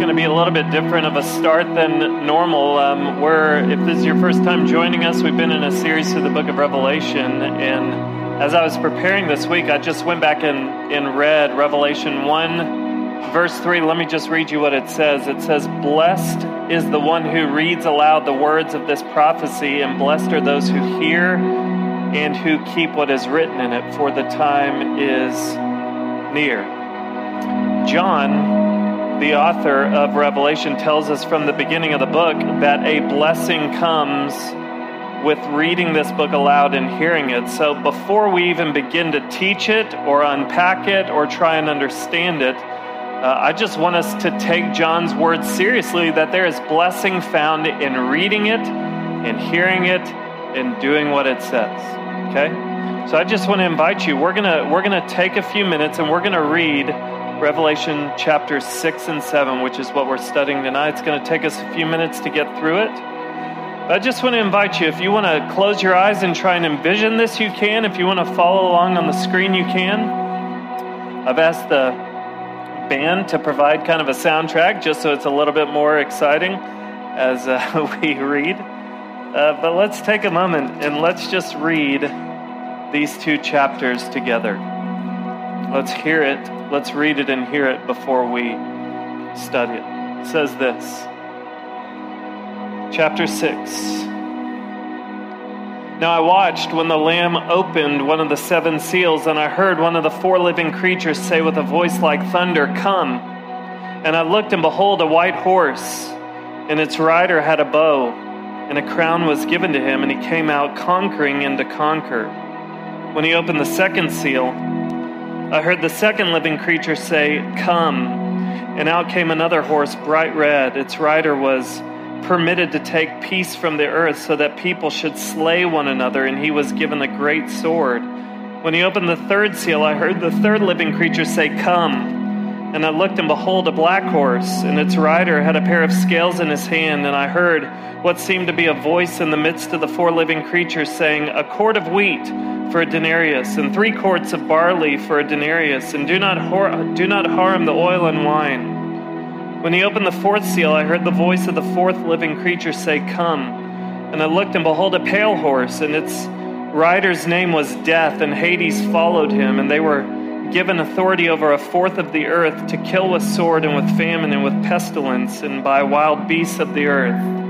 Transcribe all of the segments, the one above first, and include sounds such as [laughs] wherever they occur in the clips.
going to be a little bit different of a start than normal. Um, we're, if this is your first time joining us, we've been in a series through the book of Revelation. And as I was preparing this week, I just went back and, and read Revelation 1, verse 3. Let me just read you what it says. It says, Blessed is the one who reads aloud the words of this prophecy, and blessed are those who hear and who keep what is written in it, for the time is near. John the author of Revelation tells us from the beginning of the book that a blessing comes with reading this book aloud and hearing it. So before we even begin to teach it or unpack it or try and understand it, uh, I just want us to take John's words seriously that there is blessing found in reading it, in hearing it, in doing what it says. Okay? So I just want to invite you. We're going to we're going to take a few minutes and we're going to read Revelation chapters 6 and 7, which is what we're studying tonight. It's going to take us a few minutes to get through it. But I just want to invite you, if you want to close your eyes and try and envision this, you can. If you want to follow along on the screen, you can. I've asked the band to provide kind of a soundtrack just so it's a little bit more exciting as uh, [laughs] we read. Uh, but let's take a moment and let's just read these two chapters together. Let's hear it Let's read it and hear it before we study it. It says this Chapter 6. Now I watched when the Lamb opened one of the seven seals, and I heard one of the four living creatures say with a voice like thunder, Come. And I looked, and behold, a white horse, and its rider had a bow, and a crown was given to him, and he came out conquering and to conquer. When he opened the second seal, I heard the second living creature say, Come. And out came another horse, bright red. Its rider was permitted to take peace from the earth so that people should slay one another, and he was given a great sword. When he opened the third seal, I heard the third living creature say, Come. And I looked, and behold, a black horse, and its rider had a pair of scales in his hand. And I heard what seemed to be a voice in the midst of the four living creatures saying, A quart of wheat for a denarius, and three quarts of barley for a denarius, and do not, har- do not harm the oil and wine. When he opened the fourth seal, I heard the voice of the fourth living creature say, Come. And I looked, and behold, a pale horse, and its rider's name was Death, and Hades followed him, and they were given authority over a fourth of the earth to kill with sword, and with famine, and with pestilence, and by wild beasts of the earth.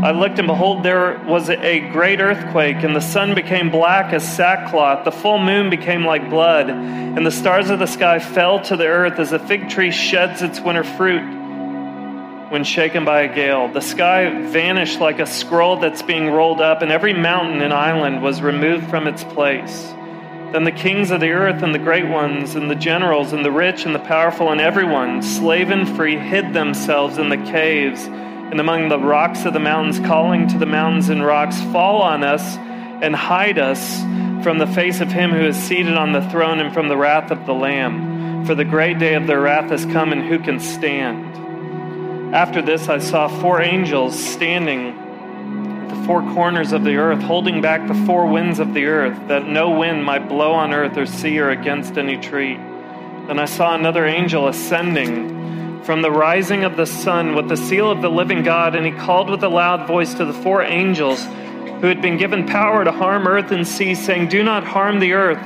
I looked, and behold, there was a great earthquake, and the sun became black as sackcloth. The full moon became like blood, and the stars of the sky fell to the earth as a fig tree sheds its winter fruit when shaken by a gale. The sky vanished like a scroll that's being rolled up, and every mountain and island was removed from its place. Then the kings of the earth, and the great ones, and the generals, and the rich, and the powerful, and everyone, slave and free, hid themselves in the caves and among the rocks of the mountains, calling to the mountains and rocks, Fall on us and hide us from the face of him who is seated on the throne and from the wrath of the Lamb. For the great day of their wrath has come, and who can stand? After this, I saw four angels standing at the four corners of the earth, holding back the four winds of the earth, that no wind might blow on earth or sea or against any tree. Then I saw another angel ascending from the rising of the sun with the seal of the living God, and he called with a loud voice to the four angels who had been given power to harm earth and sea, saying, Do not harm the earth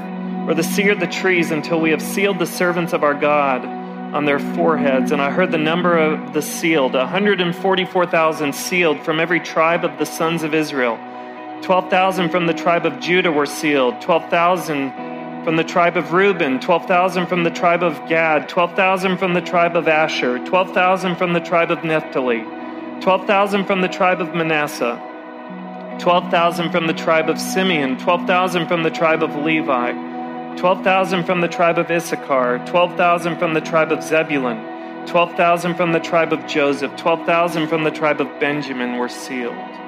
or the sea or the trees until we have sealed the servants of our God on their foreheads. And I heard the number of the sealed 144,000 sealed from every tribe of the sons of Israel. 12,000 from the tribe of Judah were sealed, 12,000 from the tribe of Reuben, 12,000 from the tribe of Gad, 12,000 from the tribe of Asher, 12,000 from the tribe of Naphtali, 12,000 from the tribe of Manasseh, 12,000 from the tribe of Simeon, 12,000 from the tribe of Levi, 12,000 from the tribe of Issachar, 12,000 from the tribe of Zebulun, 12,000 from the tribe of Joseph, 12,000 from the tribe of Benjamin were sealed.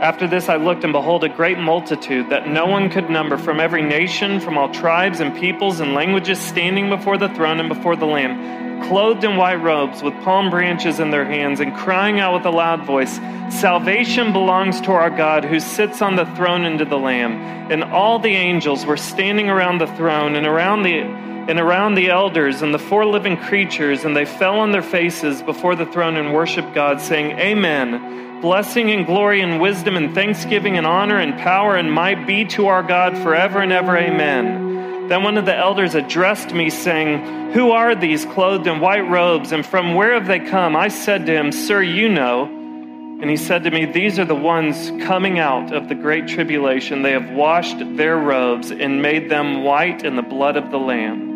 After this, I looked, and behold, a great multitude that no one could number from every nation, from all tribes and peoples and languages, standing before the throne and before the Lamb, clothed in white robes, with palm branches in their hands, and crying out with a loud voice Salvation belongs to our God who sits on the throne and to the Lamb. And all the angels were standing around the throne and around the and around the elders and the four living creatures, and they fell on their faces before the throne and worshiped God, saying, Amen. Blessing and glory and wisdom and thanksgiving and honor and power and might be to our God forever and ever. Amen. Then one of the elders addressed me, saying, Who are these clothed in white robes, and from where have they come? I said to him, Sir, you know. And he said to me, These are the ones coming out of the great tribulation. They have washed their robes and made them white in the blood of the Lamb.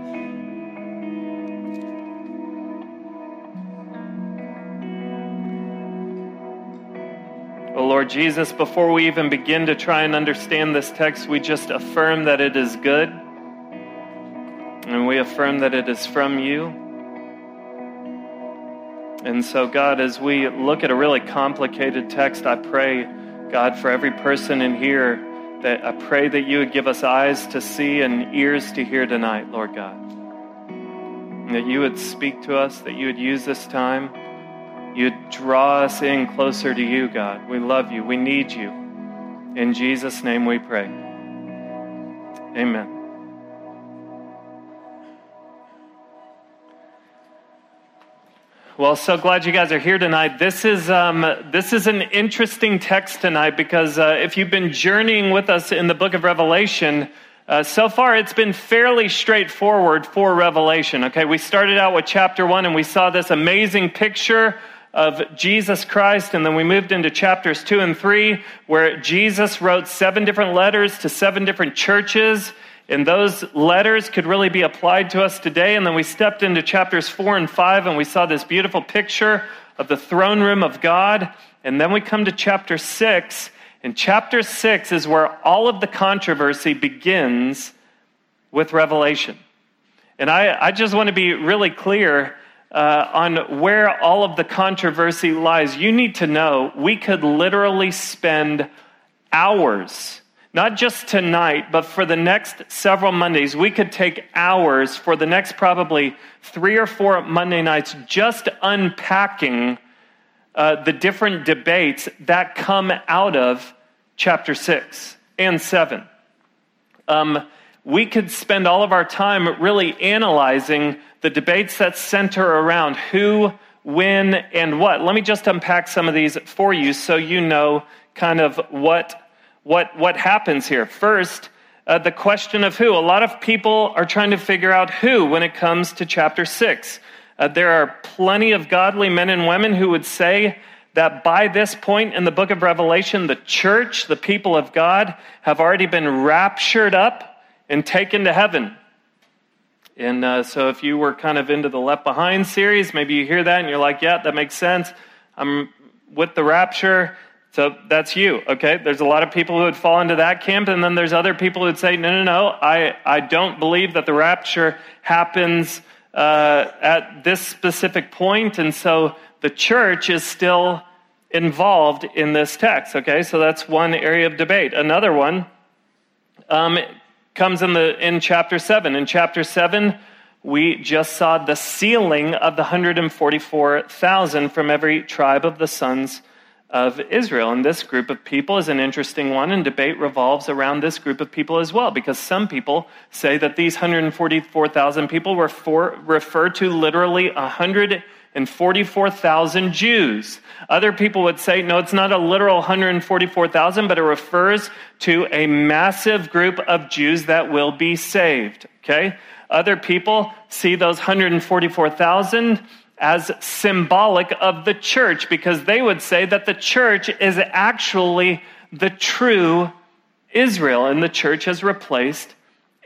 Jesus, before we even begin to try and understand this text, we just affirm that it is good. And we affirm that it is from you. And so, God, as we look at a really complicated text, I pray, God, for every person in here, that I pray that you would give us eyes to see and ears to hear tonight, Lord God. And that you would speak to us, that you would use this time you draw us in closer to you, God. We love you. We need you. In Jesus' name we pray. Amen. Well, so glad you guys are here tonight. This is um, this is an interesting text tonight because uh, if you've been journeying with us in the book of Revelation, uh, so far it's been fairly straightforward for Revelation. Okay, we started out with chapter one and we saw this amazing picture of Jesus Christ. And then we moved into chapters two and three, where Jesus wrote seven different letters to seven different churches. And those letters could really be applied to us today. And then we stepped into chapters four and five, and we saw this beautiful picture of the throne room of God. And then we come to chapter six. And chapter six is where all of the controversy begins with Revelation. And I, I just want to be really clear uh, on where all of the controversy lies, you need to know we could literally spend hours, not just tonight, but for the next several Mondays. We could take hours for the next probably three or four Monday nights just unpacking uh, the different debates that come out of chapter 6 and 7. Um, we could spend all of our time really analyzing the debates that center around who, when, and what. Let me just unpack some of these for you so you know kind of what, what, what happens here. First, uh, the question of who. A lot of people are trying to figure out who when it comes to chapter 6. Uh, there are plenty of godly men and women who would say that by this point in the book of Revelation, the church, the people of God, have already been raptured up and taken to heaven. And uh, so, if you were kind of into the Left Behind series, maybe you hear that and you're like, yeah, that makes sense. I'm with the rapture. So that's you, okay? There's a lot of people who would fall into that camp, and then there's other people who would say, no, no, no, I, I don't believe that the rapture happens uh, at this specific point, and so the church is still involved in this text, okay? So that's one area of debate. Another one um, comes in, the, in chapter 7. In chapter 7, we just saw the sealing of the 144,000 from every tribe of the sons of Israel. And this group of people is an interesting one, and debate revolves around this group of people as well, because some people say that these 144,000 people were for, refer to literally 100 and 44,000 Jews. Other people would say, no, it's not a literal 144,000, but it refers to a massive group of Jews that will be saved. Okay? Other people see those 144,000 as symbolic of the church because they would say that the church is actually the true Israel and the church has replaced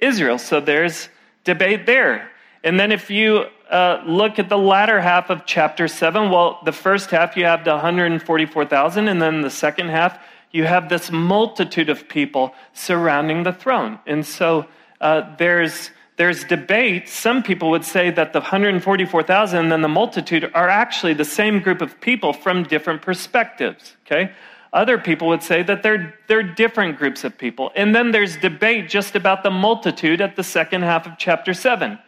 Israel. So there's debate there. And then if you uh, look at the latter half of chapter 7, well, the first half you have the 144,000, and then the second half you have this multitude of people surrounding the throne. And so uh, there's, there's debate. Some people would say that the 144,000 and then the multitude are actually the same group of people from different perspectives. Okay? Other people would say that they're, they're different groups of people. And then there's debate just about the multitude at the second half of chapter 7,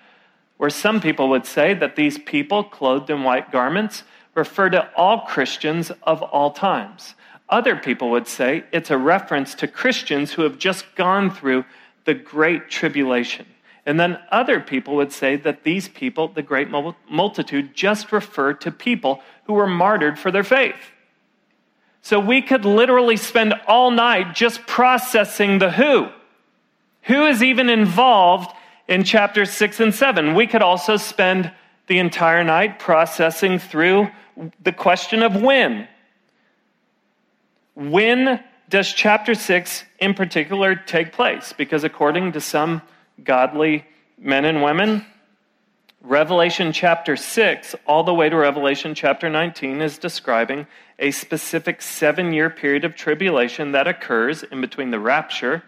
where some people would say that these people clothed in white garments refer to all Christians of all times. Other people would say it's a reference to Christians who have just gone through the great tribulation. And then other people would say that these people, the great multitude, just refer to people who were martyred for their faith. So we could literally spend all night just processing the who. Who is even involved in chapters six and seven? We could also spend the entire night processing through the question of when. When does chapter six in particular take place? Because according to some godly men and women, Revelation chapter 6, all the way to Revelation chapter 19, is describing a specific seven year period of tribulation that occurs in between the rapture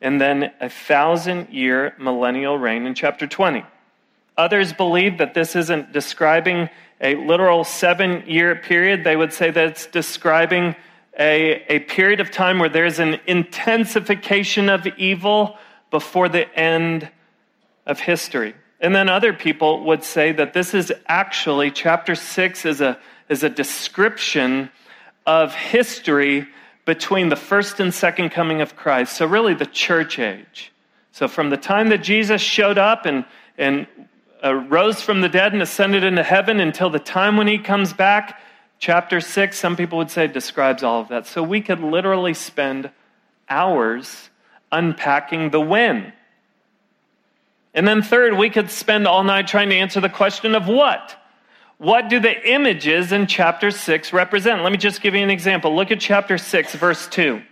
and then a thousand year millennial reign in chapter 20. Others believe that this isn't describing a literal seven year period. They would say that it's describing a, a period of time where there's an intensification of evil before the end of history. And then other people would say that this is actually, chapter 6 is a, is a description of history between the first and second coming of Christ. So, really, the church age. So, from the time that Jesus showed up and, and uh, rose from the dead and ascended into heaven until the time when he comes back, chapter 6, some people would say, describes all of that. So, we could literally spend hours unpacking the when. And then, third, we could spend all night trying to answer the question of what? What do the images in chapter 6 represent? Let me just give you an example. Look at chapter 6, verse 2.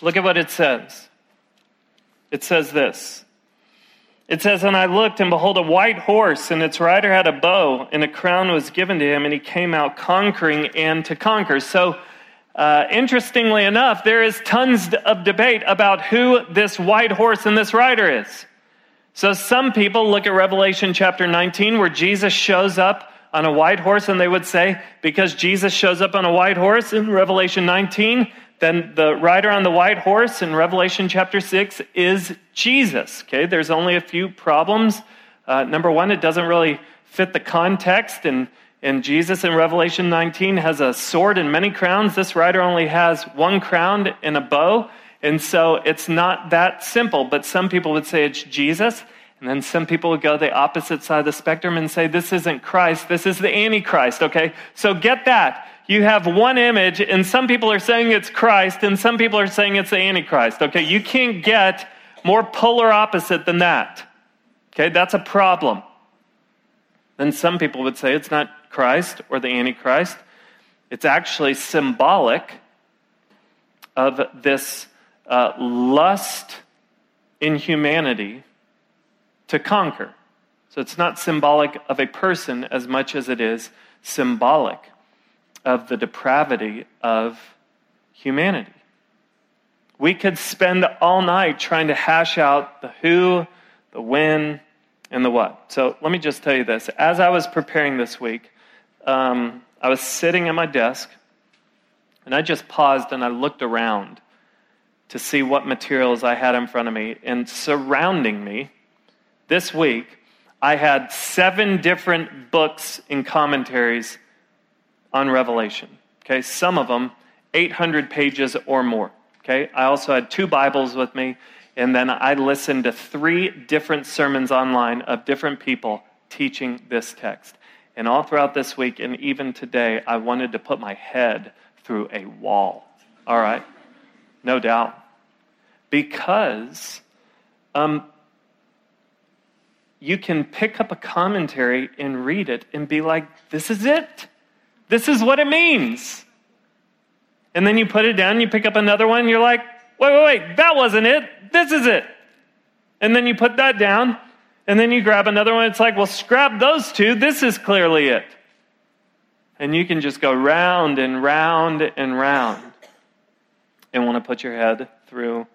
Look at what it says. It says this It says, And I looked, and behold, a white horse, and its rider had a bow, and a crown was given to him, and he came out conquering and to conquer. So, uh, interestingly enough, there is tons of debate about who this white horse and this rider is. So some people look at Revelation chapter 19 where Jesus shows up on a white horse and they would say, because Jesus shows up on a white horse in Revelation 19, then the rider on the white horse in Revelation chapter 6 is Jesus. Okay, there's only a few problems. Uh, number one, it doesn't really fit the context, and, and Jesus in Revelation 19 has a sword and many crowns. This rider only has one crown and a bow. And so it's not that simple, but some people would say it's Jesus. And then some people would go the opposite side of the spectrum and say, this isn't Christ, this is the Antichrist, okay? So get that. You have one image, and some people are saying it's Christ, and some people are saying it's the Antichrist, okay? You can't get more polar opposite than that, okay? That's a problem. Then some people would say it's not Christ or the Antichrist, it's actually symbolic of this uh, lust in humanity to conquer. So it's not symbolic of a person as much as it is symbolic of the depravity of humanity. We could spend all night trying to hash out the who, the when, and the what. So let me just tell you this. As I was preparing this week, um, I was sitting at my desk and I just paused and I looked around to see what materials I had in front of me. And surrounding me this week, I had seven different books and commentaries on Revelation. Okay, some of them 800 pages or more. Okay, I also had two Bibles with me, and then I listened to three different sermons online of different people teaching this text. And all throughout this week, and even today, I wanted to put my head through a wall. All right? No doubt. Because um, you can pick up a commentary and read it and be like, this is it. This is what it means. And then you put it down, you pick up another one, you're like, wait, wait, wait, that wasn't it. This is it. And then you put that down, and then you grab another one. It's like, well, scrap those two. This is clearly it. And you can just go round and round and round and want to put your head through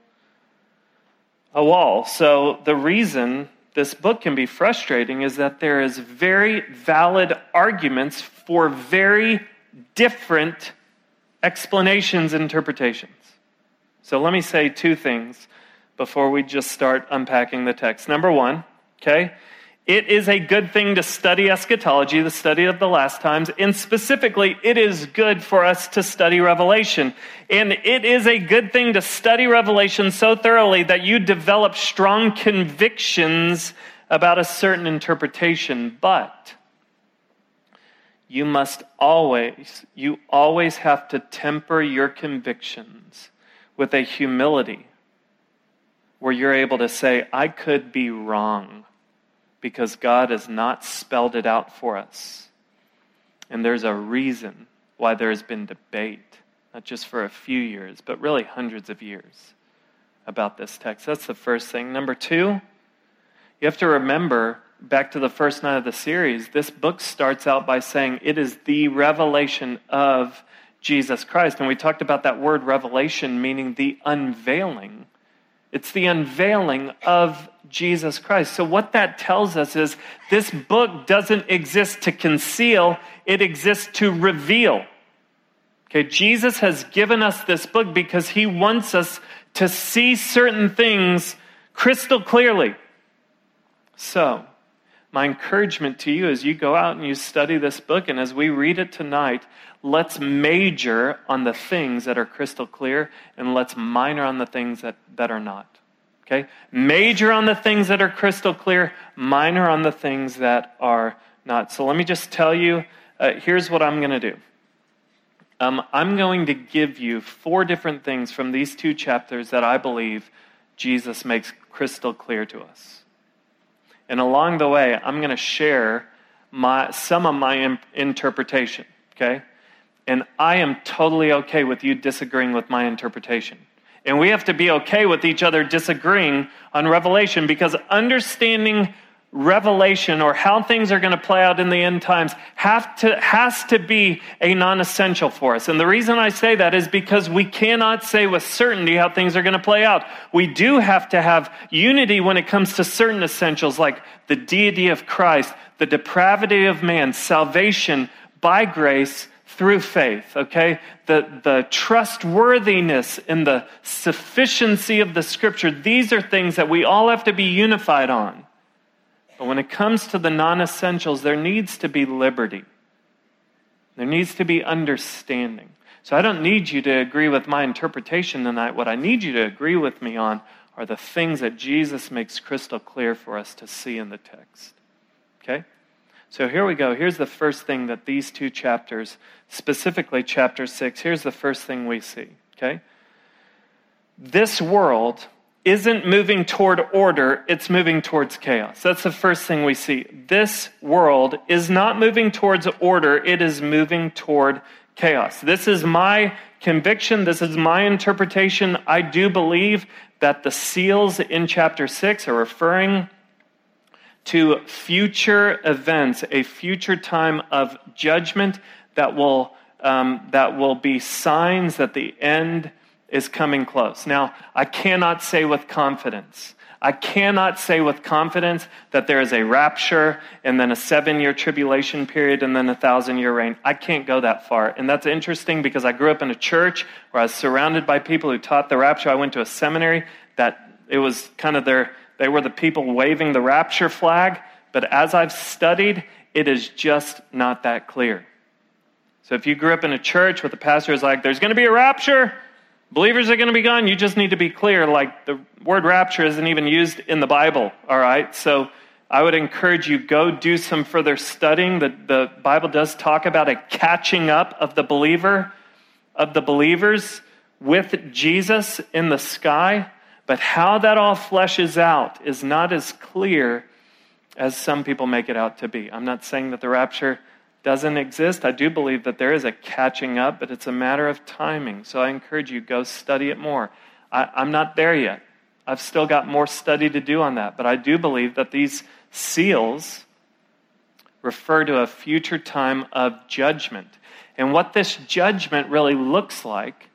a wall. So the reason this book can be frustrating is that there is very valid arguments for very different explanations and interpretations. So let me say two things before we just start unpacking the text. Number 1, okay? It is a good thing to study eschatology, the study of the last times, and specifically, it is good for us to study Revelation. And it is a good thing to study Revelation so thoroughly that you develop strong convictions about a certain interpretation. But you must always, you always have to temper your convictions with a humility where you're able to say, I could be wrong because God has not spelled it out for us. And there's a reason why there has been debate, not just for a few years, but really hundreds of years about this text. That's the first thing. Number two, you have to remember back to the first night of the series, this book starts out by saying it is the revelation of Jesus Christ. And we talked about that word revelation meaning the unveiling. It's the unveiling of Jesus Christ. So, what that tells us is this book doesn't exist to conceal, it exists to reveal. Okay, Jesus has given us this book because he wants us to see certain things crystal clearly. So, my encouragement to you as you go out and you study this book, and as we read it tonight, let's major on the things that are crystal clear and let's minor on the things that, that are not. Okay? Major on the things that are crystal clear, minor on the things that are not. So let me just tell you uh, here's what I'm going to do. Um, I'm going to give you four different things from these two chapters that I believe Jesus makes crystal clear to us. And along the way, I'm going to share my, some of my interpretation, okay? And I am totally okay with you disagreeing with my interpretation. And we have to be okay with each other disagreeing on Revelation because understanding revelation or how things are going to play out in the end times have to, has to be a non essential for us. And the reason I say that is because we cannot say with certainty how things are going to play out. We do have to have unity when it comes to certain essentials like the deity of Christ, the depravity of man, salvation by grace through faith, okay? The, the trustworthiness and the sufficiency of the scripture, these are things that we all have to be unified on. But when it comes to the non essentials, there needs to be liberty, there needs to be understanding. So I don't need you to agree with my interpretation tonight. What I need you to agree with me on are the things that Jesus makes crystal clear for us to see in the text. Okay? So here we go. Here's the first thing that these two chapters, specifically chapter 6, here's the first thing we see. Okay? This world isn't moving toward order, it's moving towards chaos. That's the first thing we see. This world is not moving towards order, it is moving toward chaos. This is my conviction, this is my interpretation. I do believe that the seals in chapter 6 are referring to future events, a future time of judgment that will, um, that will be signs that the end is coming close. Now, I cannot say with confidence. I cannot say with confidence that there is a rapture and then a seven year tribulation period and then a thousand year reign. I can't go that far. And that's interesting because I grew up in a church where I was surrounded by people who taught the rapture. I went to a seminary that it was kind of their, they were the people waving the rapture flag, but as I've studied, it is just not that clear. So if you grew up in a church where the pastor is like, there's going to be a rapture, believers are going to be gone, you just need to be clear. Like the word rapture isn't even used in the Bible, all right? So I would encourage you go do some further studying. The, the Bible does talk about a catching up of the believer, of the believers with Jesus in the sky. But how that all fleshes out is not as clear as some people make it out to be. I'm not saying that the rapture doesn't exist. I do believe that there is a catching up, but it's a matter of timing. So I encourage you, go study it more. I, I'm not there yet. I've still got more study to do on that, but I do believe that these seals refer to a future time of judgment. And what this judgment really looks like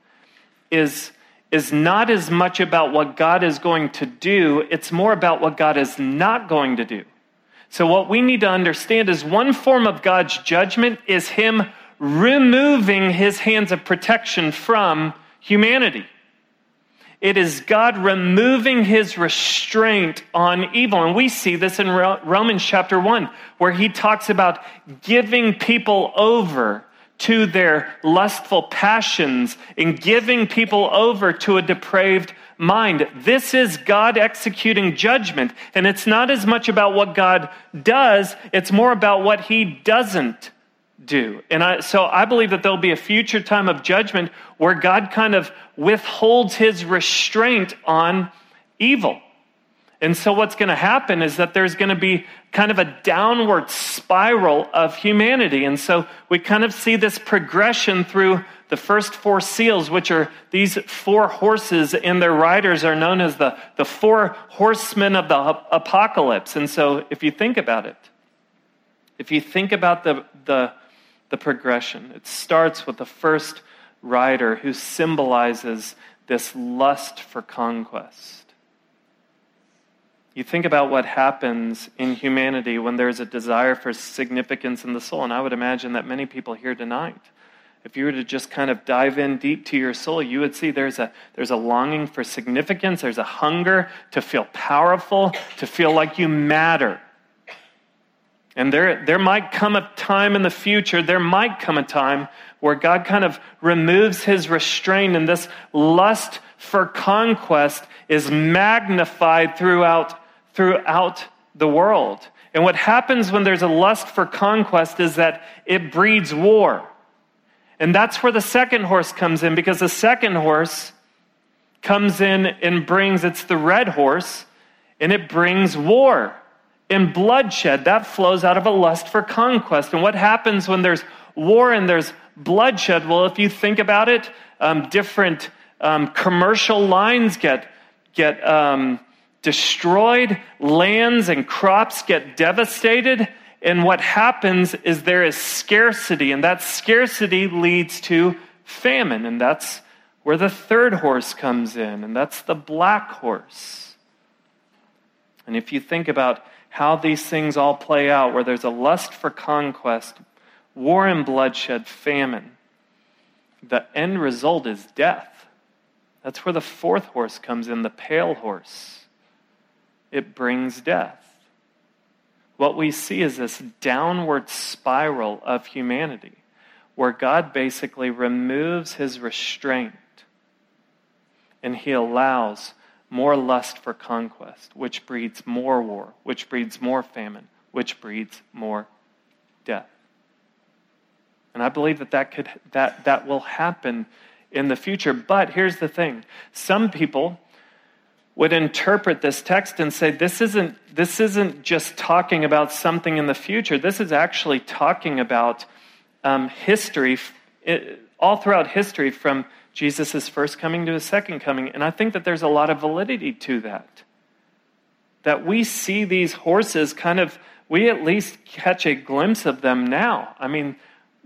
is, is not as much about what God is going to do, it's more about what God is not going to do. So, what we need to understand is one form of God's judgment is Him removing His hands of protection from humanity. It is God removing his restraint on evil. And we see this in Romans chapter 1, where he talks about giving people over to their lustful passions in giving people over to a depraved mind. This is God executing judgment. And it's not as much about what God does, it's more about what he doesn't do. And I, so I believe that there'll be a future time of judgment where God kind of withholds his restraint on evil. And so what's going to happen is that there's going to be kind of a downward spiral of humanity. And so we kind of see this progression through the first four seals, which are these four horses, and their riders are known as the, the four horsemen of the apocalypse. And so if you think about it, if you think about the, the the progression. It starts with the first rider who symbolizes this lust for conquest. You think about what happens in humanity when there's a desire for significance in the soul, and I would imagine that many people here tonight, if you were to just kind of dive in deep to your soul, you would see there's a, there's a longing for significance, there's a hunger to feel powerful, to feel like you matter. And there, there might come a time in the future, there might come a time where God kind of removes his restraint and this lust for conquest is magnified throughout, throughout the world. And what happens when there's a lust for conquest is that it breeds war. And that's where the second horse comes in because the second horse comes in and brings, it's the red horse, and it brings war and bloodshed. That flows out of a lust for conquest. And what happens when there's war and there's bloodshed? Well, if you think about it, um, different um, commercial lines get, get um, destroyed, lands and crops get devastated. And what happens is there is scarcity, and that scarcity leads to famine. And that's where the third horse comes in, and that's the black horse. And if you think about how these things all play out, where there's a lust for conquest, war and bloodshed, famine. The end result is death. That's where the fourth horse comes in, the pale horse. It brings death. What we see is this downward spiral of humanity where God basically removes his restraint and he allows more lust for conquest, which breeds more war, which breeds more famine, which breeds more death. And I believe that that, could, that, that will happen in the future. But here's the thing some people would interpret this text and say this isn't, this isn't just talking about something in the future, this is actually talking about um, history, it, all throughout history from Jesus' first coming to his second coming. And I think that there's a lot of validity to that. That we see these horses kind of, we at least catch a glimpse of them now. I mean,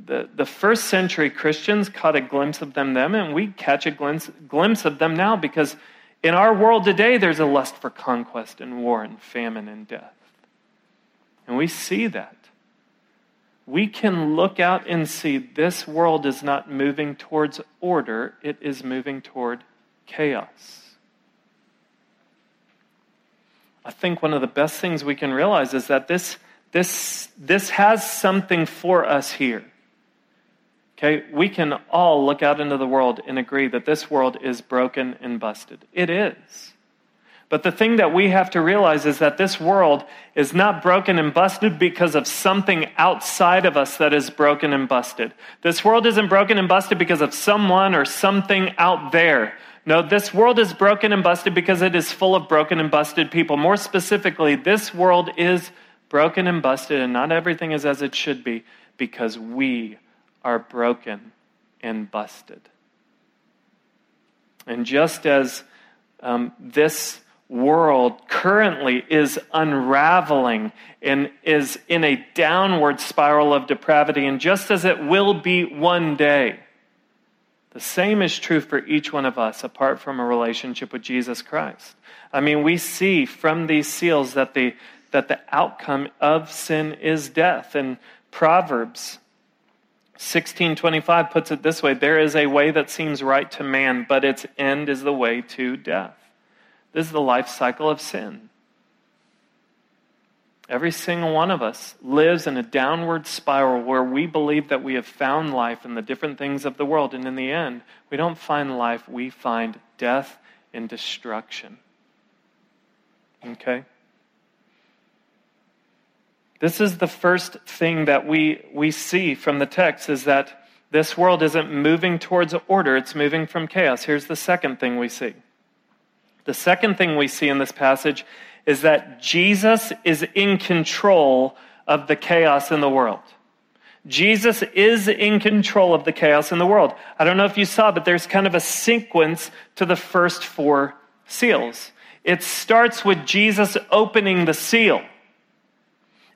the, the first century Christians caught a glimpse of them then, and we catch a glimpse, glimpse of them now because in our world today, there's a lust for conquest and war and famine and death. And we see that we can look out and see this world is not moving towards order, it is moving toward chaos. I think one of the best things we can realize is that this, this, this has something for us here. Okay, we can all look out into the world and agree that this world is broken and busted. It is. But the thing that we have to realize is that this world is not broken and busted because of something outside of us that is broken and busted. This world isn't broken and busted because of someone or something out there. No, this world is broken and busted because it is full of broken and busted people. More specifically, this world is broken and busted, and not everything is as it should be because we are broken and busted. And just as um, this world currently is unraveling and is in a downward spiral of depravity, and just as it will be one day, the same is true for each one of us apart from a relationship with Jesus Christ. I mean, we see from these seals that the, that the outcome of sin is death. And Proverbs 1625 puts it this way there is a way that seems right to man, but its end is the way to death. This is the life cycle of sin. Every single one of us lives in a downward spiral where we believe that we have found life in the different things of the world. And in the end, we don't find life, we find death and destruction. Okay? This is the first thing that we, we see from the text is that this world isn't moving towards order, it's moving from chaos. Here's the second thing we see. The second thing we see in this passage is that Jesus is in control of the chaos in the world. Jesus is in control of the chaos in the world. I don't know if you saw, but there's kind of a sequence to the first four seals. It starts with Jesus opening the seal.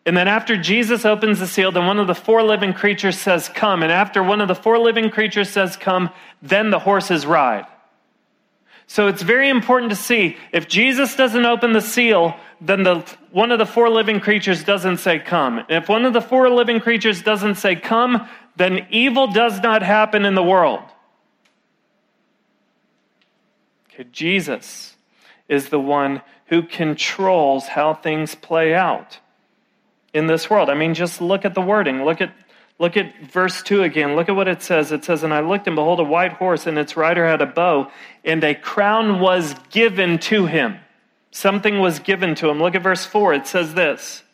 And then after Jesus opens the seal, then one of the four living creatures says, Come. And after one of the four living creatures says, Come, then the horses ride. So it's very important to see if Jesus doesn't open the seal, then the, one of the four living creatures doesn't say, Come. And if one of the four living creatures doesn't say, Come, then evil does not happen in the world. Okay, Jesus is the one who controls how things play out in this world. I mean, just look at the wording. Look at Look at verse 2 again. Look at what it says. It says, And I looked, and behold, a white horse, and its rider had a bow, and a crown was given to him. Something was given to him. Look at verse 4. It says this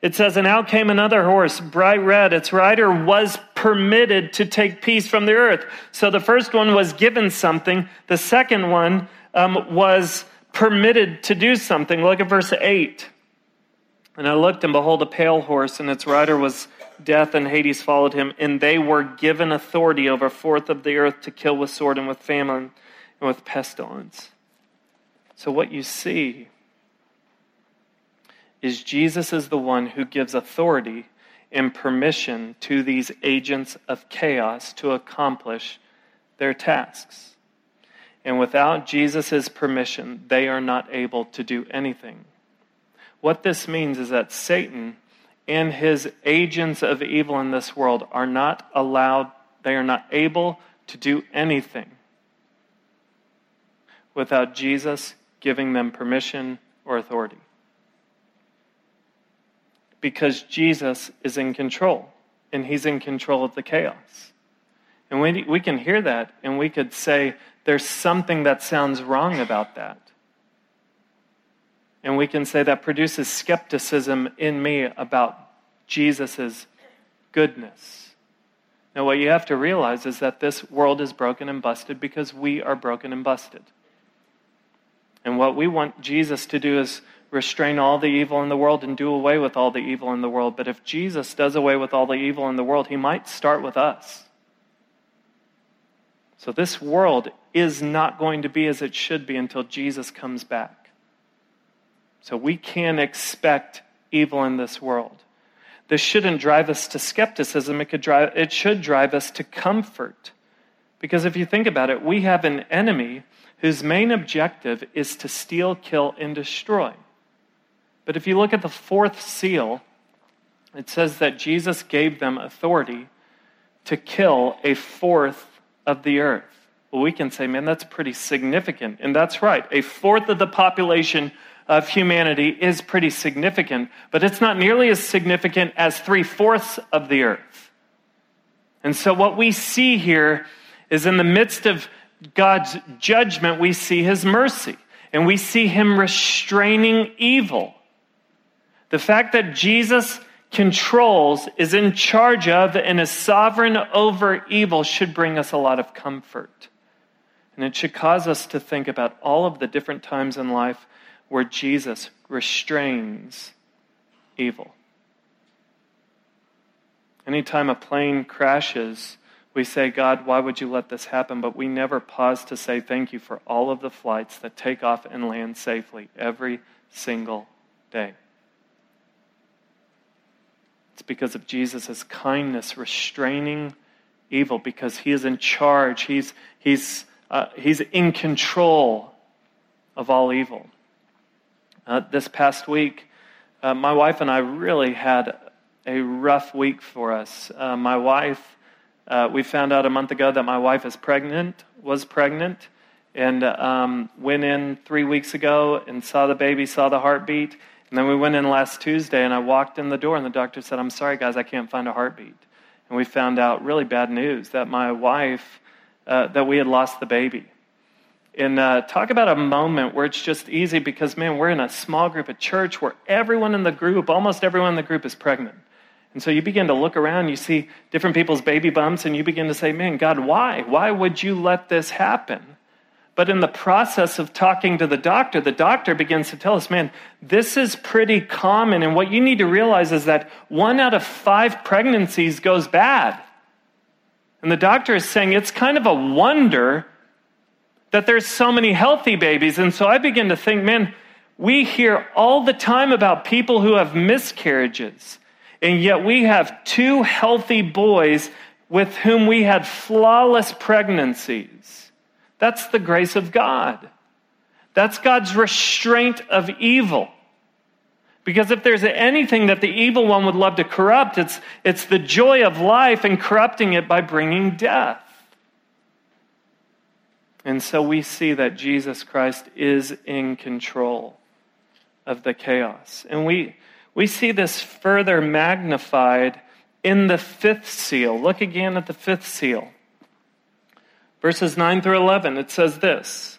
It says, And out came another horse, bright red. Its rider was permitted to take peace from the earth. So the first one was given something, the second one um, was permitted to do something. Look at verse 8. And I looked, and behold, a pale horse, and its rider was death and Hades followed him, and they were given authority over a fourth of the earth to kill with sword and with famine and with pestilence. So, what you see is Jesus is the one who gives authority and permission to these agents of chaos to accomplish their tasks. And without Jesus' permission, they are not able to do anything. What this means is that Satan and his agents of evil in this world are not allowed, they are not able to do anything without Jesus giving them permission or authority. Because Jesus is in control, and he's in control of the chaos. And we, we can hear that, and we could say, there's something that sounds wrong about that. And we can say that produces skepticism in me about Jesus' goodness. Now, what you have to realize is that this world is broken and busted because we are broken and busted. And what we want Jesus to do is restrain all the evil in the world and do away with all the evil in the world. But if Jesus does away with all the evil in the world, he might start with us. So this world is not going to be as it should be until Jesus comes back. So we can expect evil in this world. This shouldn't drive us to skepticism. It, could drive, it should drive us to comfort. Because if you think about it, we have an enemy whose main objective is to steal, kill, and destroy. But if you look at the fourth seal, it says that Jesus gave them authority to kill a fourth of the earth. Well, we can say, man, that's pretty significant. And that's right. A fourth of the population of humanity is pretty significant, but it's not nearly as significant as three fourths of the earth. And so, what we see here is in the midst of God's judgment, we see his mercy and we see him restraining evil. The fact that Jesus controls, is in charge of, and is sovereign over evil should bring us a lot of comfort. And it should cause us to think about all of the different times in life where Jesus restrains evil. Anytime a plane crashes, we say, God, why would you let this happen? But we never pause to say thank you for all of the flights that take off and land safely every single day. It's because of Jesus' kindness restraining evil, because he is in charge, he's, he's, uh, he's in control of all evil. Uh, this past week, uh, my wife and I really had a rough week for us. Uh, my wife, uh, we found out a month ago that my wife is pregnant, was pregnant, and um, went in three weeks ago and saw the baby, saw the heartbeat. And then we went in last Tuesday, and I walked in the door, and the doctor said, I'm sorry, guys, I can't find a heartbeat. And we found out really bad news that my wife, uh, that we had lost the baby. And uh, talk about a moment where it's just easy because, man, we're in a small group at church where everyone in the group, almost everyone in the group, is pregnant. And so you begin to look around, you see different people's baby bumps, and you begin to say, man, God, why? Why would you let this happen? But in the process of talking to the doctor, the doctor begins to tell us, man, this is pretty common. And what you need to realize is that one out of five pregnancies goes bad. And the doctor is saying it's kind of a wonder that there's so many healthy babies. And so I begin to think, man, we hear all the time about people who have miscarriages. And yet we have two healthy boys with whom we had flawless pregnancies. That's the grace of God. That's God's restraint of evil. Because if there's anything that the evil one would love to corrupt, it's, it's the joy of life and corrupting it by bringing death. And so we see that Jesus Christ is in control of the chaos. And we, we see this further magnified in the fifth seal. Look again at the fifth seal. Verses 9 through 11, it says this.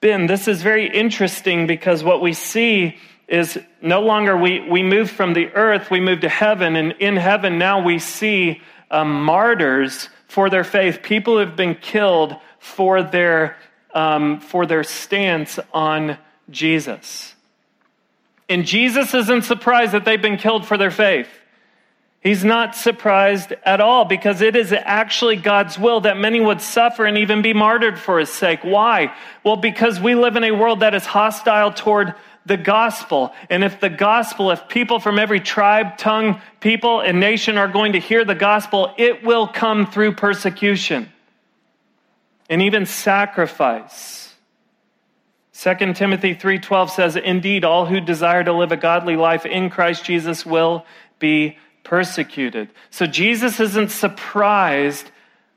been. This is very interesting because what we see is no longer we, we move from the earth, we move to heaven, and in heaven now we see um, martyrs for their faith, people who have been killed for their, um, for their stance on Jesus. And Jesus isn't surprised that they've been killed for their faith. He's not surprised at all because it is actually God's will that many would suffer and even be martyred for his sake. Why? Well, because we live in a world that is hostile toward the gospel. And if the gospel, if people from every tribe, tongue, people, and nation are going to hear the gospel, it will come through persecution and even sacrifice. 2 Timothy 3:12 says, "Indeed, all who desire to live a godly life in Christ Jesus will be persecuted." So Jesus isn't surprised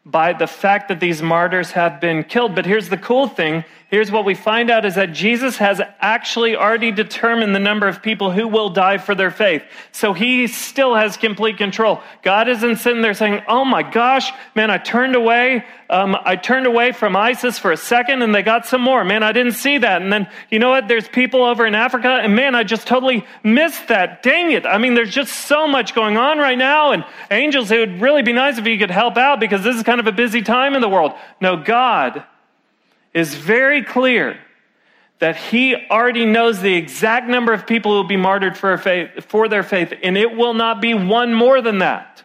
by the fact that these martyrs have been killed. But here's the cool thing. Here's what we find out is that Jesus has actually already determined the number of people who will die for their faith. So he still has complete control. God isn't sitting there saying, Oh my gosh, man, I turned away. Um, I turned away from ISIS for a second and they got some more. Man, I didn't see that. And then, you know what? There's people over in Africa and man, I just totally missed that. Dang it. I mean, there's just so much going on right now. And angels, it would really be nice if you could help out because this is kind of a busy time in the world. No, God is very clear that he already knows the exact number of people who will be martyred for, faith, for their faith, and it will not be one more than that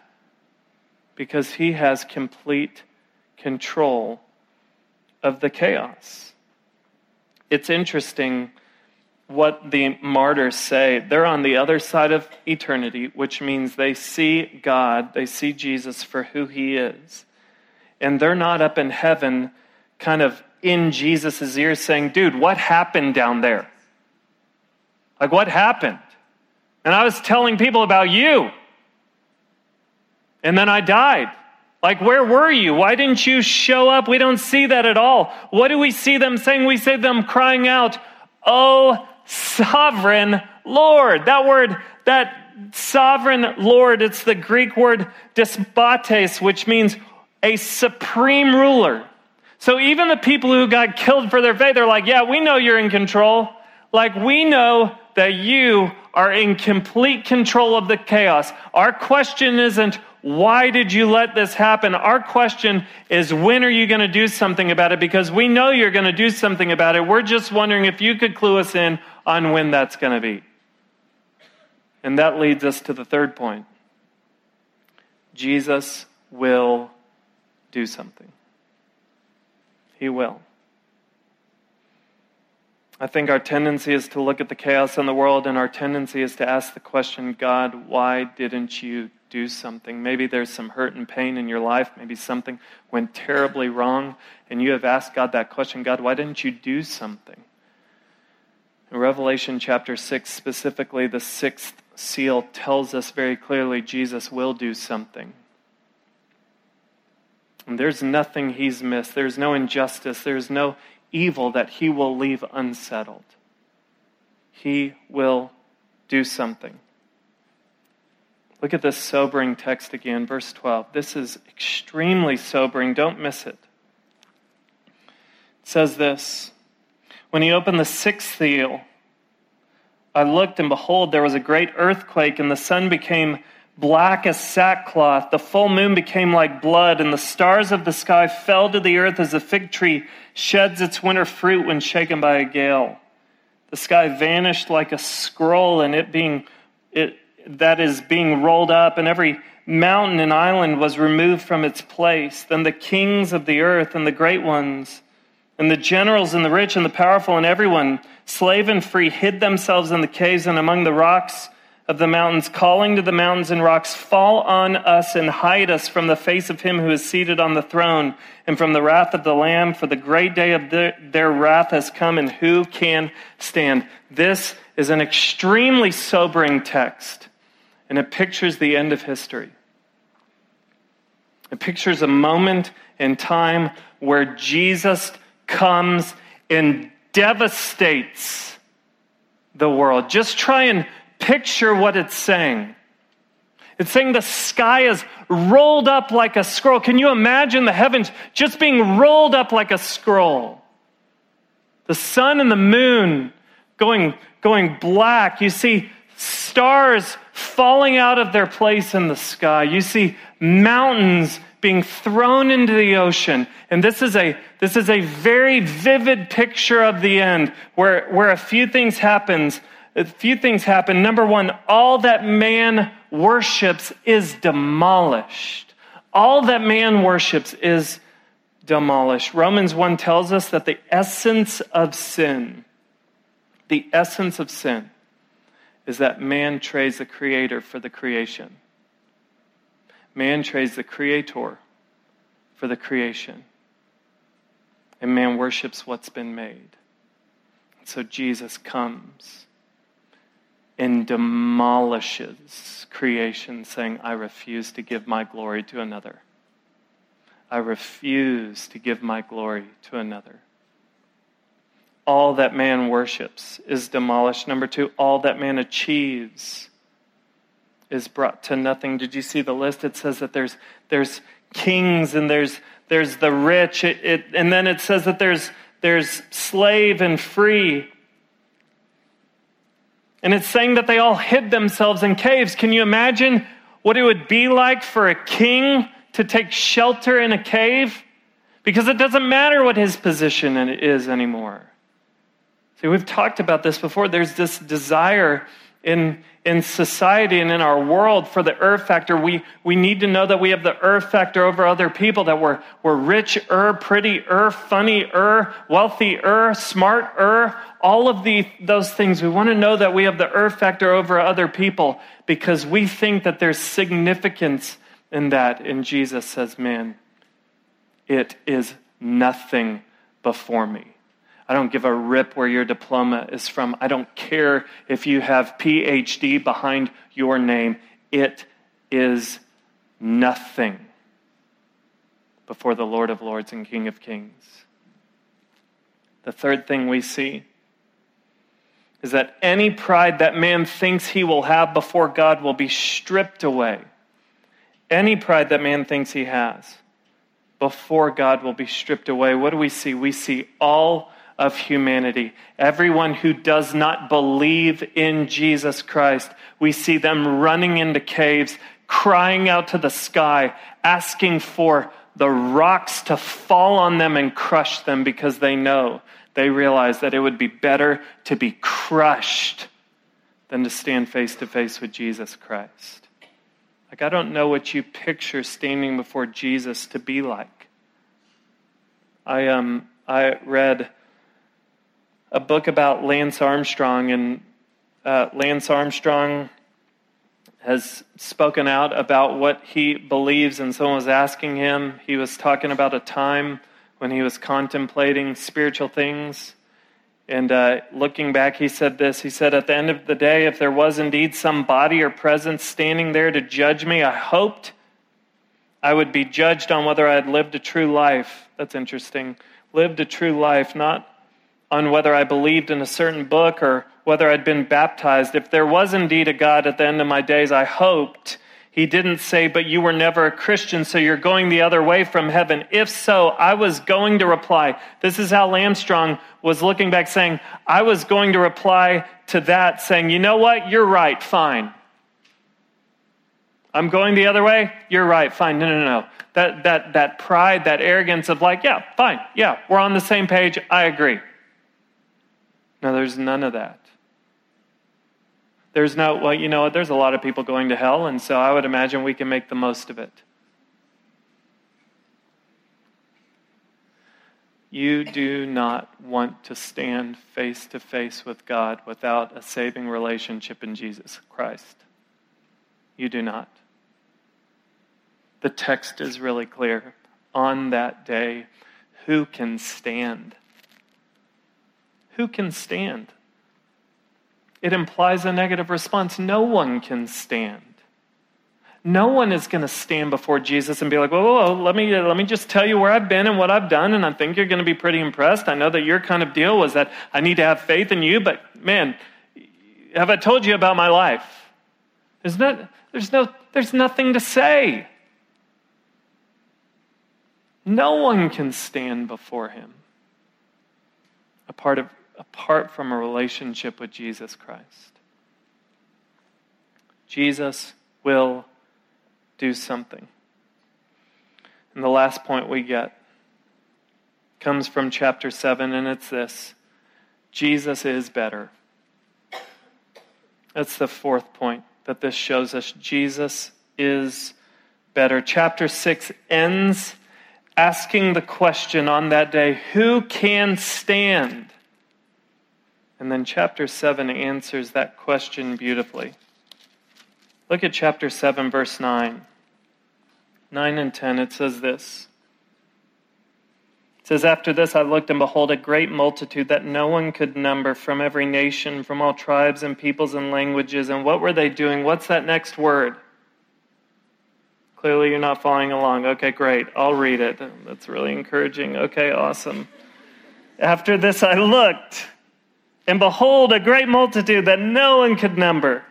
because he has complete control of the chaos. It's interesting what the martyrs say. They're on the other side of eternity, which means they see God, they see Jesus for who he is. And they're not up in heaven kind of in Jesus' ears saying, Dude, what happened down there? Like, what happened? And I was telling people about you. And then I died. Like, where were you? Why didn't you show up? We don't see that at all. What do we see them saying? We see them crying out, Oh, sovereign Lord. That word, that sovereign Lord. It's the Greek word despotes, which means a supreme ruler. So even the people who got killed for their faith, they're like, yeah, we know you're in control. Like we know that you are in complete control of the chaos. Our question isn't, why did you let this happen? Our question is, when are you going to do something about it? Because we know you're going to do something about it. We're just wondering if you could clue us in on when that's going to be. And that leads us to the third point Jesus will do something. He will. I think our tendency is to look at the chaos in the world, and our tendency is to ask the question God, why didn't you do something? Maybe there's some hurt and pain in your life. Maybe something went terribly wrong, and you have asked God that question God, why didn't you do something? In Revelation chapter 6, specifically, the sixth seal tells us very clearly Jesus will do something. And there's nothing he's missed. There's no injustice. There's no evil that he will leave unsettled. He will do something. Look at this sobering text again, verse 12. This is extremely sobering. Don't miss it. It says this When he opened the sixth seal, I looked, and behold, there was a great earthquake, and the sun became black as sackcloth. The full moon became like blood, and the stars of the sky fell to the earth as a fig tree sheds its winter fruit when shaken by a gale. The sky vanished like a scroll, and it being it that is being rolled up, and every mountain and island was removed from its place. Then the kings of the earth and the great ones, and the generals and the rich and the powerful, and everyone, slave and free, hid themselves in the caves and among the rocks of the mountains, calling to the mountains and rocks, Fall on us and hide us from the face of him who is seated on the throne and from the wrath of the Lamb, for the great day of the, their wrath has come, and who can stand? This is an extremely sobering text, and it pictures the end of history. It pictures a moment in time where Jesus comes and devastates the world. Just try and picture what it's saying. It's saying the sky is rolled up like a scroll. Can you imagine the heavens just being rolled up like a scroll? The sun and the moon going, going black. You see stars falling out of their place in the sky. You see mountains being thrown into the ocean. And this is a, this is a very vivid picture of the end where, where a few things happens a few things happen. Number one, all that man worships is demolished. All that man worships is demolished. Romans 1 tells us that the essence of sin, the essence of sin, is that man trades the creator for the creation. Man trades the creator for the creation. And man worships what's been made. So Jesus comes and demolishes creation, saying, I refuse to give my glory to another. I refuse to give my glory to another. All that man worships is demolished. Number two, all that man achieves is brought to nothing. Did you see the list? It says that there's, there's kings and there's, there's the rich, it, it, and then it says that there's, there's slave and free. And it's saying that they all hid themselves in caves. Can you imagine what it would be like for a king to take shelter in a cave? Because it doesn't matter what his position is anymore. See, we've talked about this before. There's this desire in, in society and in our world for the earth factor. We, we need to know that we have the earth factor over other people, that we're, we're rich-er, pretty-er, funny-er, wealthy-er, smart-er, all of the, those things. We want to know that we have the earth factor over other people because we think that there's significance in that. And Jesus says, man, it is nothing before me. I don't give a rip where your diploma is from. I don't care if you have PhD behind your name. It is nothing before the Lord of Lords and King of Kings. The third thing we see is that any pride that man thinks he will have before God will be stripped away. Any pride that man thinks he has before God will be stripped away. What do we see? We see all of humanity. Everyone who does not believe in Jesus Christ, we see them running into caves, crying out to the sky, asking for the rocks to fall on them and crush them because they know, they realize that it would be better to be crushed than to stand face to face with Jesus Christ. Like, I don't know what you picture standing before Jesus to be like. I, um, I read a book about Lance Armstrong, and uh, Lance Armstrong has spoken out about what he believes, and someone was asking him. He was talking about a time when he was contemplating spiritual things. And uh, looking back, he said this He said, At the end of the day, if there was indeed some body or presence standing there to judge me, I hoped I would be judged on whether I had lived a true life. That's interesting. Lived a true life, not on whether I believed in a certain book or whether I'd been baptized. If there was indeed a God at the end of my days, I hoped. He didn't say, but you were never a Christian, so you're going the other way from heaven. If so, I was going to reply. This is how Lance Armstrong was looking back, saying, I was going to reply to that, saying, you know what? You're right, fine. I'm going the other way? You're right, fine. No, no, no. That, that, that pride, that arrogance of like, yeah, fine, yeah, we're on the same page, I agree. No, there's none of that. There's no, well, you know what, there's a lot of people going to hell, and so I would imagine we can make the most of it. You do not want to stand face to face with God without a saving relationship in Jesus Christ. You do not. The text is really clear. On that day, who can stand? Who can stand? It implies a negative response. No one can stand. No one is going to stand before Jesus and be like, whoa, whoa, whoa, let me, let me just tell you where I've been and what I've done, and I think you're going to be pretty impressed. I know that your kind of deal was that I need to have faith in you, but man, have I told you about my life? There's, not, there's, no, there's nothing to say. No one can stand before him. A part of apart from a relationship with Jesus Christ. Jesus will do something. And the last point we get comes from chapter 7, and it's this Jesus is better. That's the fourth point that this shows us. Jesus is better. Chapter 6 ends asking the question on that day who can stand? And then chapter 7 answers that question beautifully. Look at chapter 7, verse 9. 9 and 10, it says this. It says, After this I looked, and behold, a great multitude that no one could number from every nation, from all tribes and peoples and languages. And what were they doing? What's that next word? Clearly, you're not following along. Okay, great. I'll read it. That's really encouraging. Okay, awesome. After this I looked and behold, a great multitude that no one could number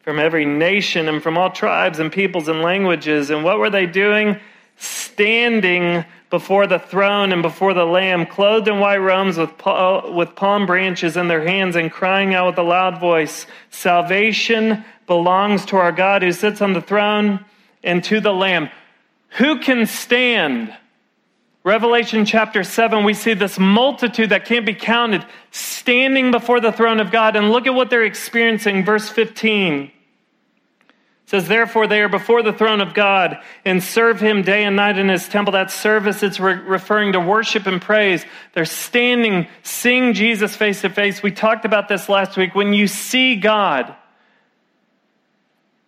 from every nation and from all tribes and peoples and languages. And what were they doing? Standing before the throne and before the Lamb, clothed in white robes with, palm branches in their hands, and crying out with a loud voice Salvation belongs to our God who sits on the throne and to the Lamb. Who can stand? Revelation chapter 7, we see this multitude that can't be counted standing before the throne of God. And look at what they're experiencing. Verse 15 it says, Therefore, they are before the throne of God and serve him day and night in his temple. That service, it's re- referring to worship and praise. They're standing, seeing Jesus face to face. We talked about this last week. When you see God,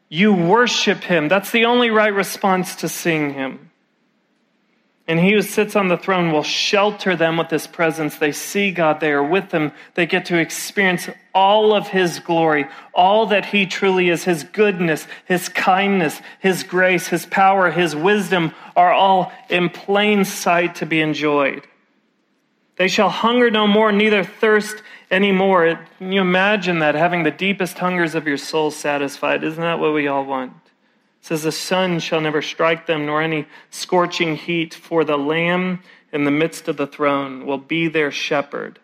you worship him. That's the only right response to seeing him. And he who sits on the throne will shelter them with his presence. They see God, they are with him. They get to experience all of his glory, all that he truly is, his goodness, his kindness, his grace, his power, his wisdom are all in plain sight to be enjoyed. They shall hunger no more, neither thirst anymore. Can you imagine that, having the deepest hungers of your soul satisfied? Isn't that what we all want? Says, The sun shall never strike them, nor any scorching heat, for the Lamb in the midst of the throne will be their shepherd.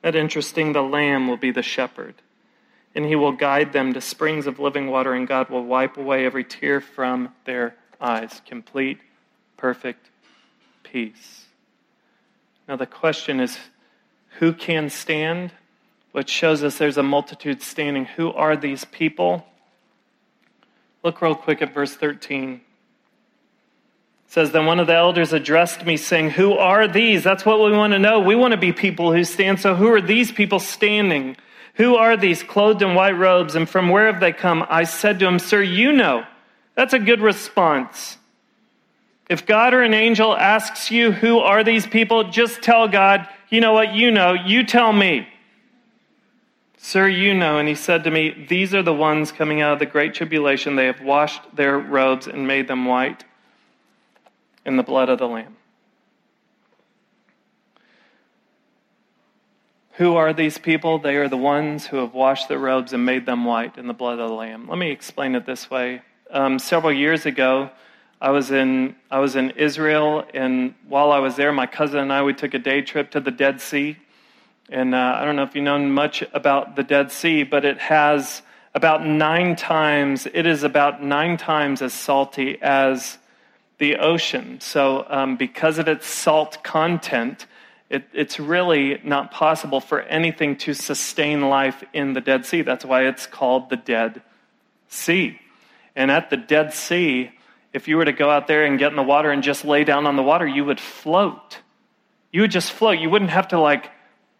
That interesting, the Lamb will be the shepherd. And he will guide them to springs of living water, and God will wipe away every tear from their eyes. Complete, perfect peace. Now, the question is who can stand? Which shows us there's a multitude standing. Who are these people? Look real quick at verse 13. It says, Then one of the elders addressed me, saying, Who are these? That's what we want to know. We want to be people who stand. So, who are these people standing? Who are these clothed in white robes, and from where have they come? I said to him, Sir, you know. That's a good response. If God or an angel asks you, Who are these people? just tell God, You know what? You know. You tell me. Sir, you know. And he said to me, These are the ones coming out of the great tribulation. They have washed their robes and made them white in the blood of the Lamb. Who are these people? They are the ones who have washed their robes and made them white in the blood of the Lamb. Let me explain it this way. Um, several years ago, I was in I was in Israel, and while I was there, my cousin and I we took a day trip to the Dead Sea. And uh, I don't know if you know much about the Dead Sea, but it has about nine times. It is about nine times as salty as the ocean. So, um, because of its salt content, it, it's really not possible for anything to sustain life in the Dead Sea. That's why it's called the Dead Sea. And at the Dead Sea, if you were to go out there and get in the water and just lay down on the water, you would float. You would just float. You wouldn't have to like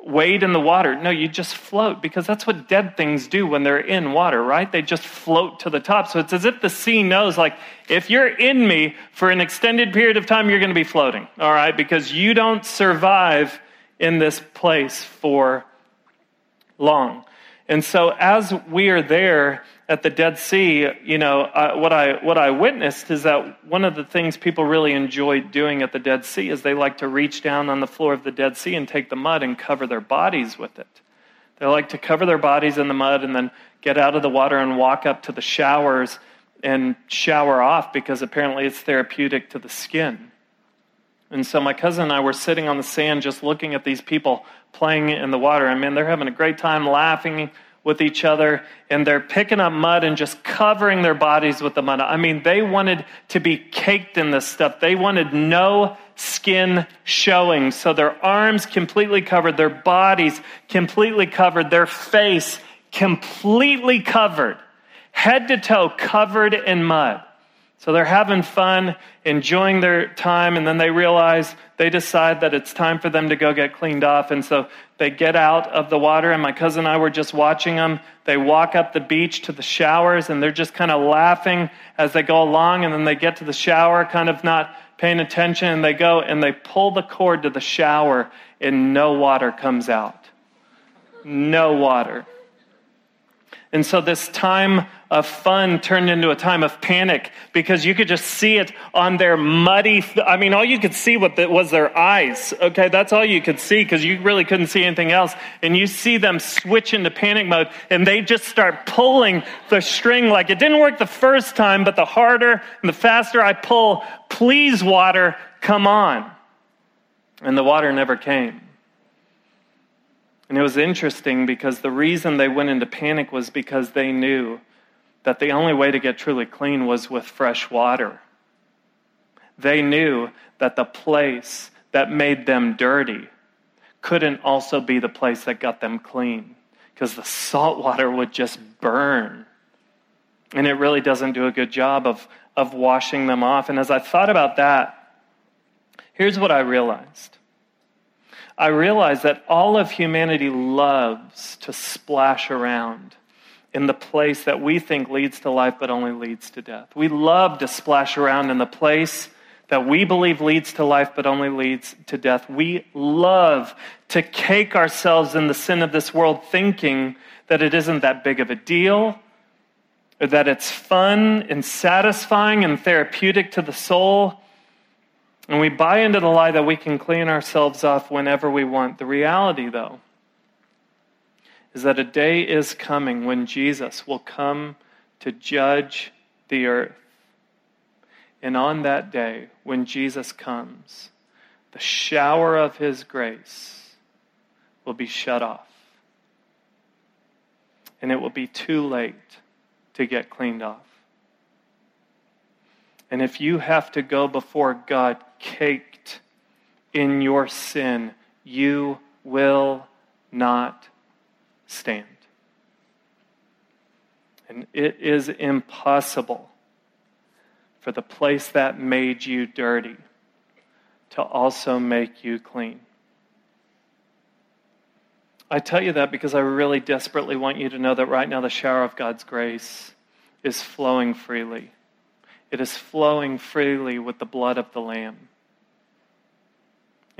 wade in the water. No, you just float because that's what dead things do when they're in water, right? They just float to the top. So it's as if the sea knows, like, if you're in me for an extended period of time, you're going to be floating, all right? Because you don't survive in this place for long. And so as we are there, at the Dead Sea, you know, what I what I witnessed is that one of the things people really enjoy doing at the Dead Sea is they like to reach down on the floor of the Dead Sea and take the mud and cover their bodies with it. They like to cover their bodies in the mud and then get out of the water and walk up to the showers and shower off because apparently it's therapeutic to the skin. And so my cousin and I were sitting on the sand just looking at these people playing in the water. I mean, they're having a great time laughing with each other and they're picking up mud and just covering their bodies with the mud. I mean, they wanted to be caked in this stuff. They wanted no skin showing. So their arms completely covered, their bodies completely covered, their face completely covered, head to toe covered in mud. So they're having fun, enjoying their time, and then they realize they decide that it's time for them to go get cleaned off. And so they get out of the water, and my cousin and I were just watching them. They walk up the beach to the showers, and they're just kind of laughing as they go along. And then they get to the shower, kind of not paying attention, and they go and they pull the cord to the shower, and no water comes out. No water. And so this time of fun turned into a time of panic because you could just see it on their muddy. I mean, all you could see was their eyes. Okay, that's all you could see because you really couldn't see anything else. And you see them switch into panic mode and they just start pulling the string like it didn't work the first time, but the harder and the faster I pull, please, water, come on. And the water never came. And it was interesting because the reason they went into panic was because they knew that the only way to get truly clean was with fresh water. They knew that the place that made them dirty couldn't also be the place that got them clean because the salt water would just burn. And it really doesn't do a good job of, of washing them off. And as I thought about that, here's what I realized I realized that all of humanity loves to splash around in the place that we think leads to life but only leads to death. We love to splash around in the place that we believe leads to life but only leads to death. We love to cake ourselves in the sin of this world thinking that it isn't that big of a deal, or that it's fun and satisfying and therapeutic to the soul. And we buy into the lie that we can clean ourselves off whenever we want. The reality, though, is that a day is coming when Jesus will come to judge the earth. And on that day, when Jesus comes, the shower of his grace will be shut off. And it will be too late to get cleaned off. And if you have to go before God caked in your sin, you will not stand. And it is impossible for the place that made you dirty to also make you clean. I tell you that because I really desperately want you to know that right now the shower of God's grace is flowing freely. It is flowing freely with the blood of the Lamb.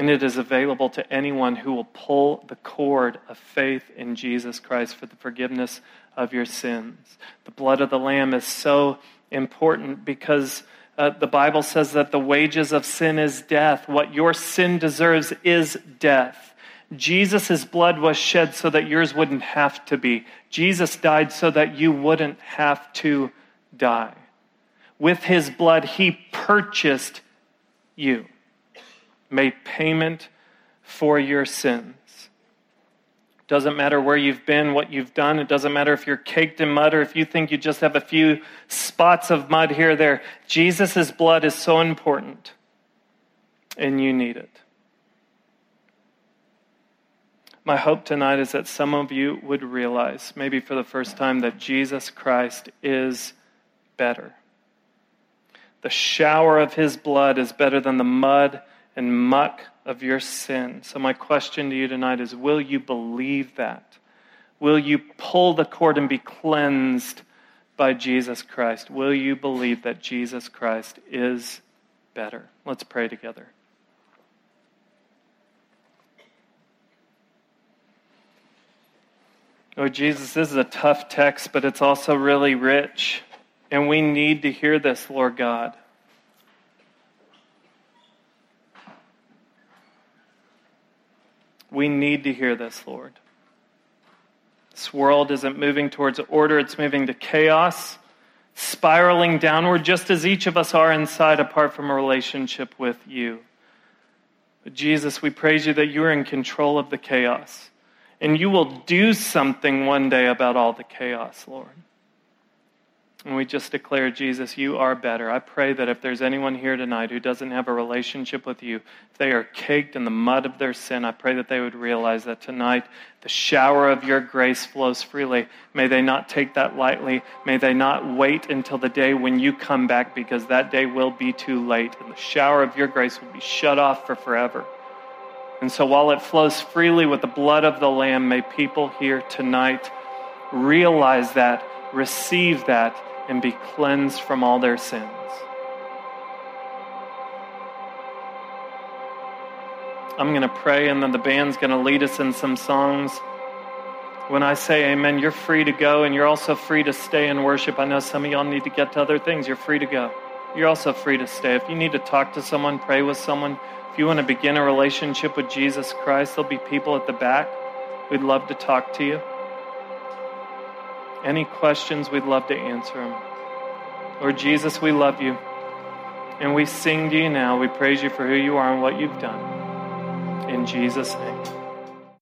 And it is available to anyone who will pull the cord of faith in Jesus Christ for the forgiveness of your sins. The blood of the Lamb is so important because uh, the Bible says that the wages of sin is death. What your sin deserves is death. Jesus' blood was shed so that yours wouldn't have to be. Jesus died so that you wouldn't have to die. With his blood, he purchased you made payment for your sins. Doesn't matter where you've been, what you've done. It doesn't matter if you're caked in mud or if you think you just have a few spots of mud here or there. Jesus' blood is so important, and you need it. My hope tonight is that some of you would realize, maybe for the first time, that Jesus Christ is better. The shower of his blood is better than the mud and muck of your sin. So, my question to you tonight is Will you believe that? Will you pull the cord and be cleansed by Jesus Christ? Will you believe that Jesus Christ is better? Let's pray together. Oh, Jesus, this is a tough text, but it's also really rich. And we need to hear this, Lord God. We need to hear this, Lord. This world isn't moving towards order, it's moving to chaos, spiraling downward, just as each of us are inside apart from a relationship with you. But Jesus, we praise you that you are in control of the chaos. And you will do something one day about all the chaos, Lord. And we just declare, Jesus, you are better. I pray that if there's anyone here tonight who doesn't have a relationship with you, if they are caked in the mud of their sin, I pray that they would realize that tonight the shower of your grace flows freely. May they not take that lightly. May they not wait until the day when you come back, because that day will be too late, and the shower of your grace will be shut off for forever. And so while it flows freely with the blood of the Lamb, may people here tonight realize that, receive that, and be cleansed from all their sins. I'm going to pray, and then the band's going to lead us in some songs. When I say amen, you're free to go, and you're also free to stay and worship. I know some of y'all need to get to other things. You're free to go. You're also free to stay. If you need to talk to someone, pray with someone, if you want to begin a relationship with Jesus Christ, there'll be people at the back. We'd love to talk to you. Any questions, we'd love to answer them. Lord Jesus, we love you. And we sing to you now. We praise you for who you are and what you've done. In Jesus' name.